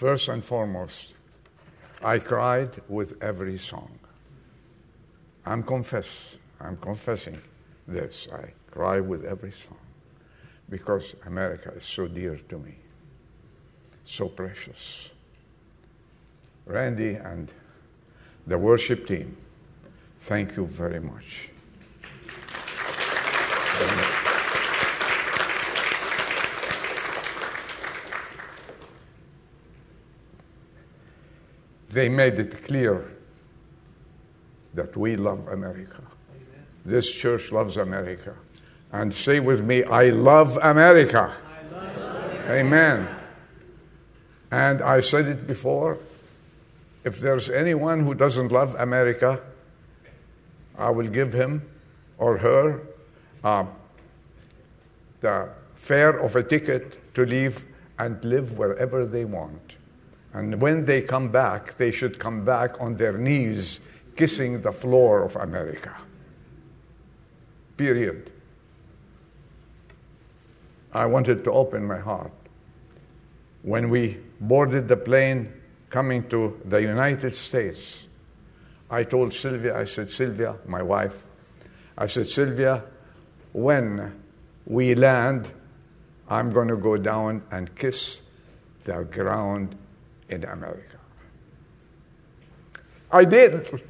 first and foremost, I cried with every song. I'm confess, I'm confessing this. I cry with every song because America is so dear to me, so precious. Randy and the worship team, thank you very much. They made it clear that we love America. Amen. This church loves America. And say with me, I love America. I love America. Amen. And I said it before if there's anyone who doesn't love America, I will give him or her uh, the fare of a ticket to leave and live wherever they want. And when they come back, they should come back on their knees, kissing the floor of America. Period. I wanted to open my heart. When we boarded the plane coming to the United States, I told Sylvia, I said, Sylvia, my wife, I said, Sylvia, when we land, I'm going to go down and kiss the ground in America. I did.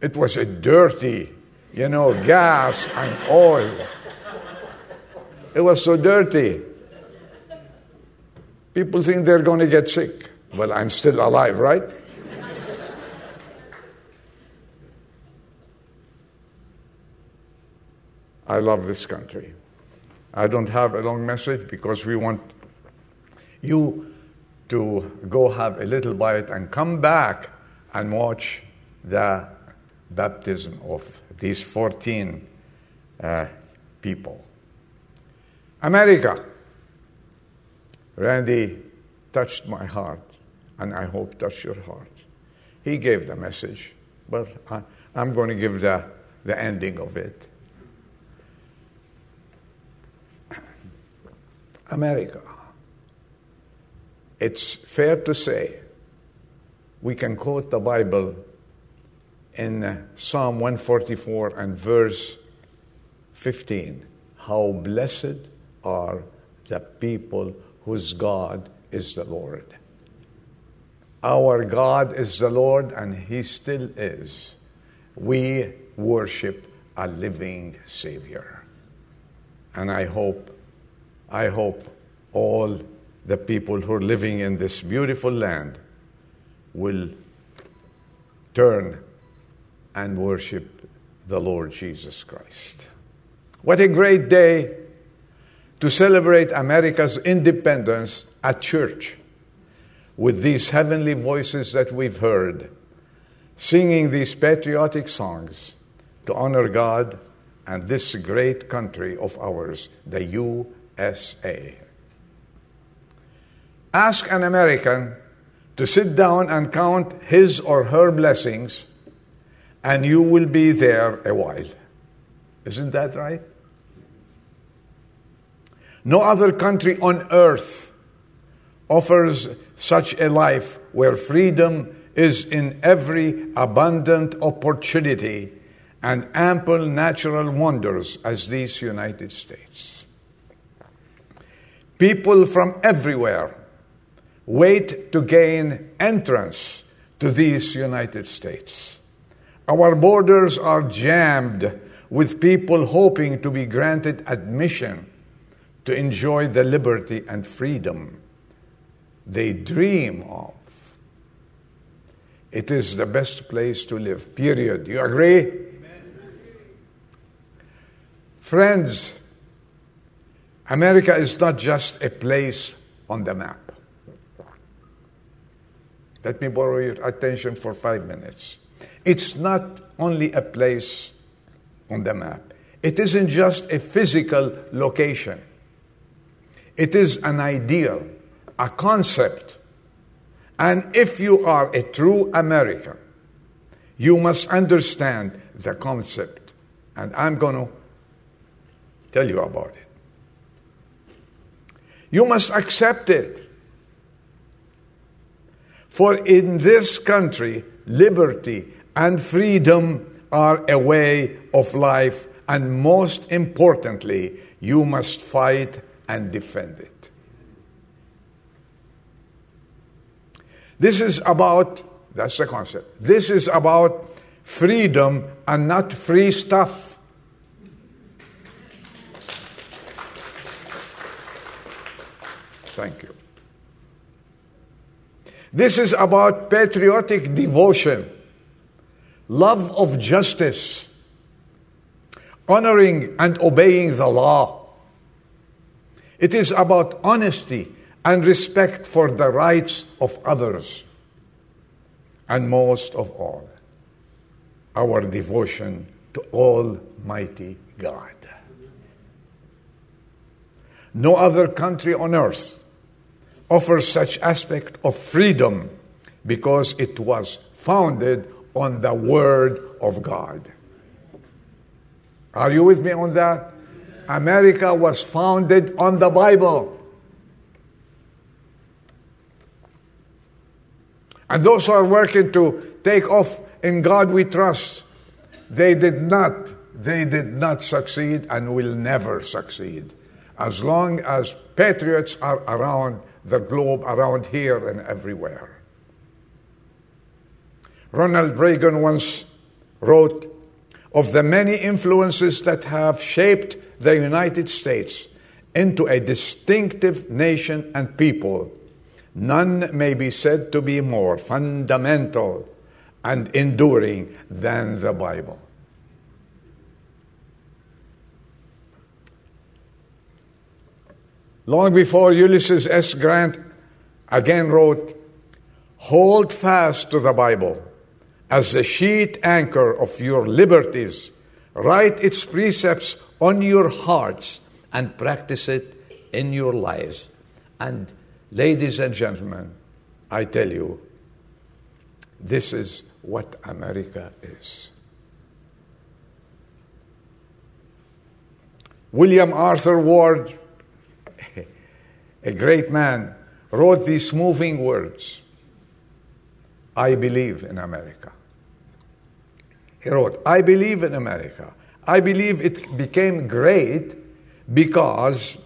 It was a dirty, you know, gas and oil. It was so dirty. People think they're going to get sick. Well, I'm still alive, right? I love this country. I don't have a long message because we want you to go have a little bite and come back and watch the baptism of these 14 uh, people. America. Randy touched my heart, and I hope touched your heart. He gave the message, but I, I'm going to give the, the ending of it. America it's fair to say we can quote the Bible in uh, Psalm 144 and verse 15 How blessed are the people whose God is the Lord. Our God is the Lord, and He still is. We worship a living Savior. And I hope, I hope all the people who are living in this beautiful land will turn and worship the Lord Jesus Christ. What a great day to celebrate America's independence at church with these heavenly voices that we've heard, singing these patriotic songs to honor God and this great country of ours, the USA. Ask an American to sit down and count his or her blessings, and you will be there a while. Isn't that right? No other country on earth offers such a life where freedom is in every abundant opportunity and ample natural wonders as these United States. People from everywhere wait to gain entrance to these United States. Our borders are jammed with people hoping to be granted admission to enjoy the liberty and freedom they dream of. It is the best place to live, period. You agree? Amen. Friends, America is not just a place on the map. Let me borrow your attention for five minutes. It's not only a place on the map, it isn't just a physical location. It is an ideal, a concept. And if you are a true American, you must understand the concept. And I'm going to tell you about it. You must accept it. For in this country, liberty and freedom are a way of life, and most importantly, you must fight and defend it. This is about, that's the concept. This is about freedom and not free stuff. Thank you. This is about patriotic devotion, love of justice, honoring and obeying the law. It is about honesty and respect for the rights of others. And most of all, our devotion to Almighty God. No other country on earth offers such aspect of freedom because it was founded on the Word of God. Are you with me on that? America was founded on the Bible. And those who are working to take off in God we trust, they did not, they did not succeed and will never succeed. As long as patriots are around the globe, around here and everywhere. Ronald Reagan once wrote of the many influences that have shaped the United States into a distinctive nation and people, none may be said to be more fundamental and enduring than the Bible. Long before Ulysses S. Grant again wrote, Hold fast to the Bible as the sheet anchor of your liberties. Write its precepts on your hearts and practice it in your lives. And, ladies and gentlemen, I tell you, this is what America is. William Arthur Ward, a great man, wrote these moving words I believe in America. He wrote, I believe in America. I believe it became great because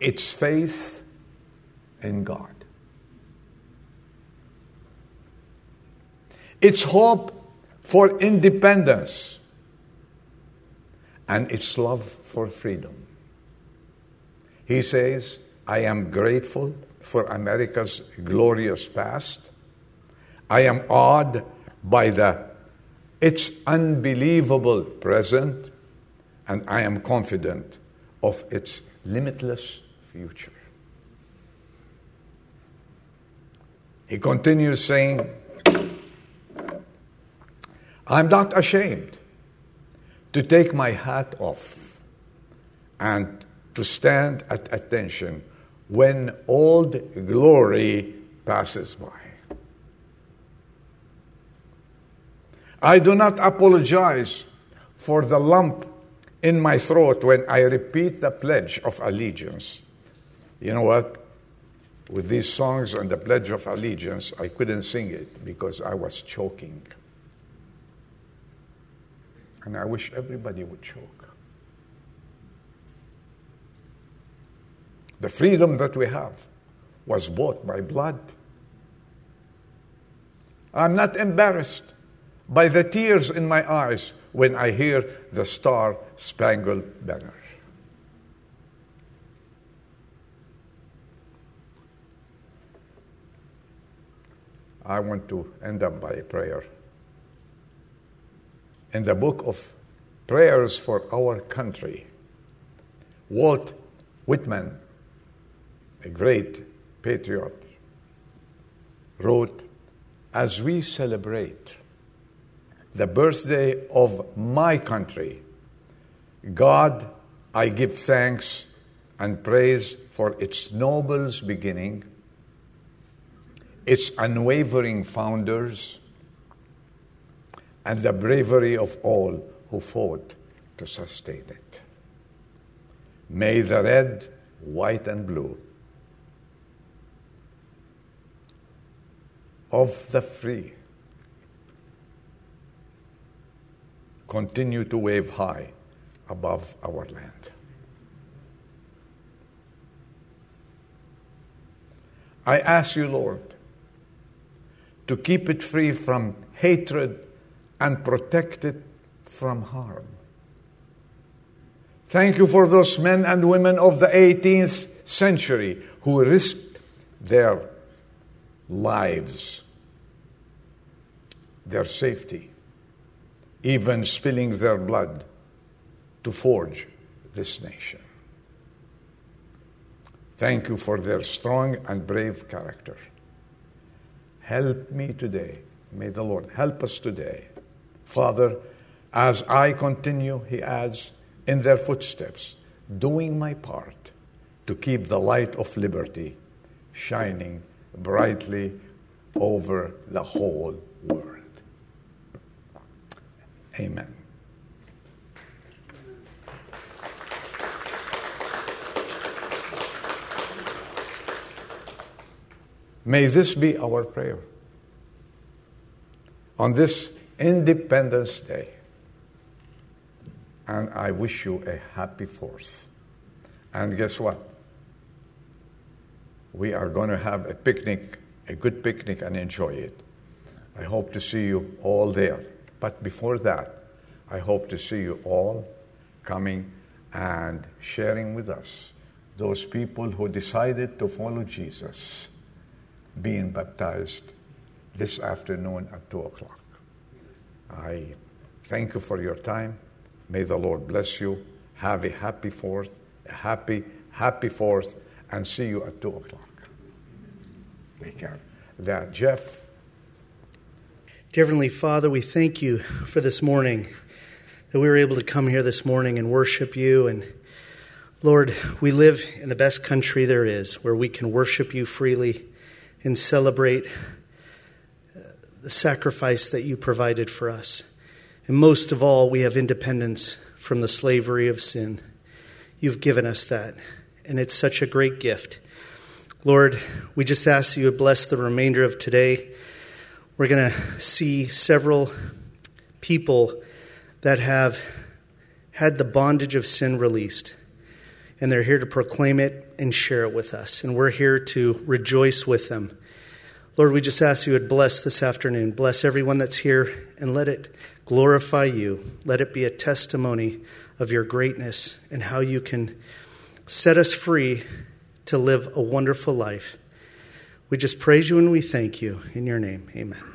its faith in God. its hope for independence, and its love for freedom. He says, I am grateful for America's glorious past. I am awed by the, its unbelievable present, and I am confident of its limitless future. He continues saying, I'm not ashamed to take my hat off and to stand at attention when old glory passes by. I do not apologize for the lump in my throat when I repeat the Pledge of Allegiance. You know what? With these songs and the Pledge of Allegiance, I couldn't sing it because I was choking. And I wish everybody would choke. The freedom that we have was bought by blood. I'm not embarrassed by the tears in my eyes when I hear the Star Spangled Banner. I want to end up by a prayer in the book of prayers for our country, Walt Whitman, a great patriot, wrote, As we celebrate the birthday of my country, God, I give thanks and praise for its noble beginning, its unwavering founders, and the bravery of all who fought to sustain it. May the red, white, and blue of the free continue to wave high above our land. I ask you, Lord, to keep it free from hatred and protect it from harm. Thank you for those men and women of the 18th century who risked their lives, their safety, even spilling their blood to forge this nation. Thank you for their strong and brave character. Help me today. May the Lord help us today. Father, as I continue, he adds, in their footsteps, doing my part to keep the light of liberty shining brightly over the whole world. Amen. May this be our prayer. On this Independence Day, and I wish you a happy fourth. And guess what? We are going to have a picnic, a good picnic, and enjoy it. I hope to see you all there. But before that, I hope to see you all coming and sharing with us those people who decided to follow Jesus being baptized this afternoon at 2 o'clock. I thank you for your time. May the Lord bless you. Have a happy fourth, a happy, happy fourth, and see you at 2 o'clock. Take care. That, Jeff. Heavenly Father, we thank you for this morning, that we were able to come here this morning and worship you. And Lord, we live in the best country there is, where we can worship you freely and celebrate uh, the sacrifice that you provided for us. And most of all, we have independence from the slavery of sin. You've given us that, and it's such a great gift. Lord, we just ask you to bless the remainder of today. We're going to see several people that have had the bondage of sin released, and they're here to proclaim it and share it with us. And we're here to rejoice with them. Lord, we just ask you to bless this afternoon. Bless everyone that's here and let it glorify you. Let it be a testimony of your greatness and how you can set us free to live a wonderful life. We just praise you and we thank you. In your name, amen.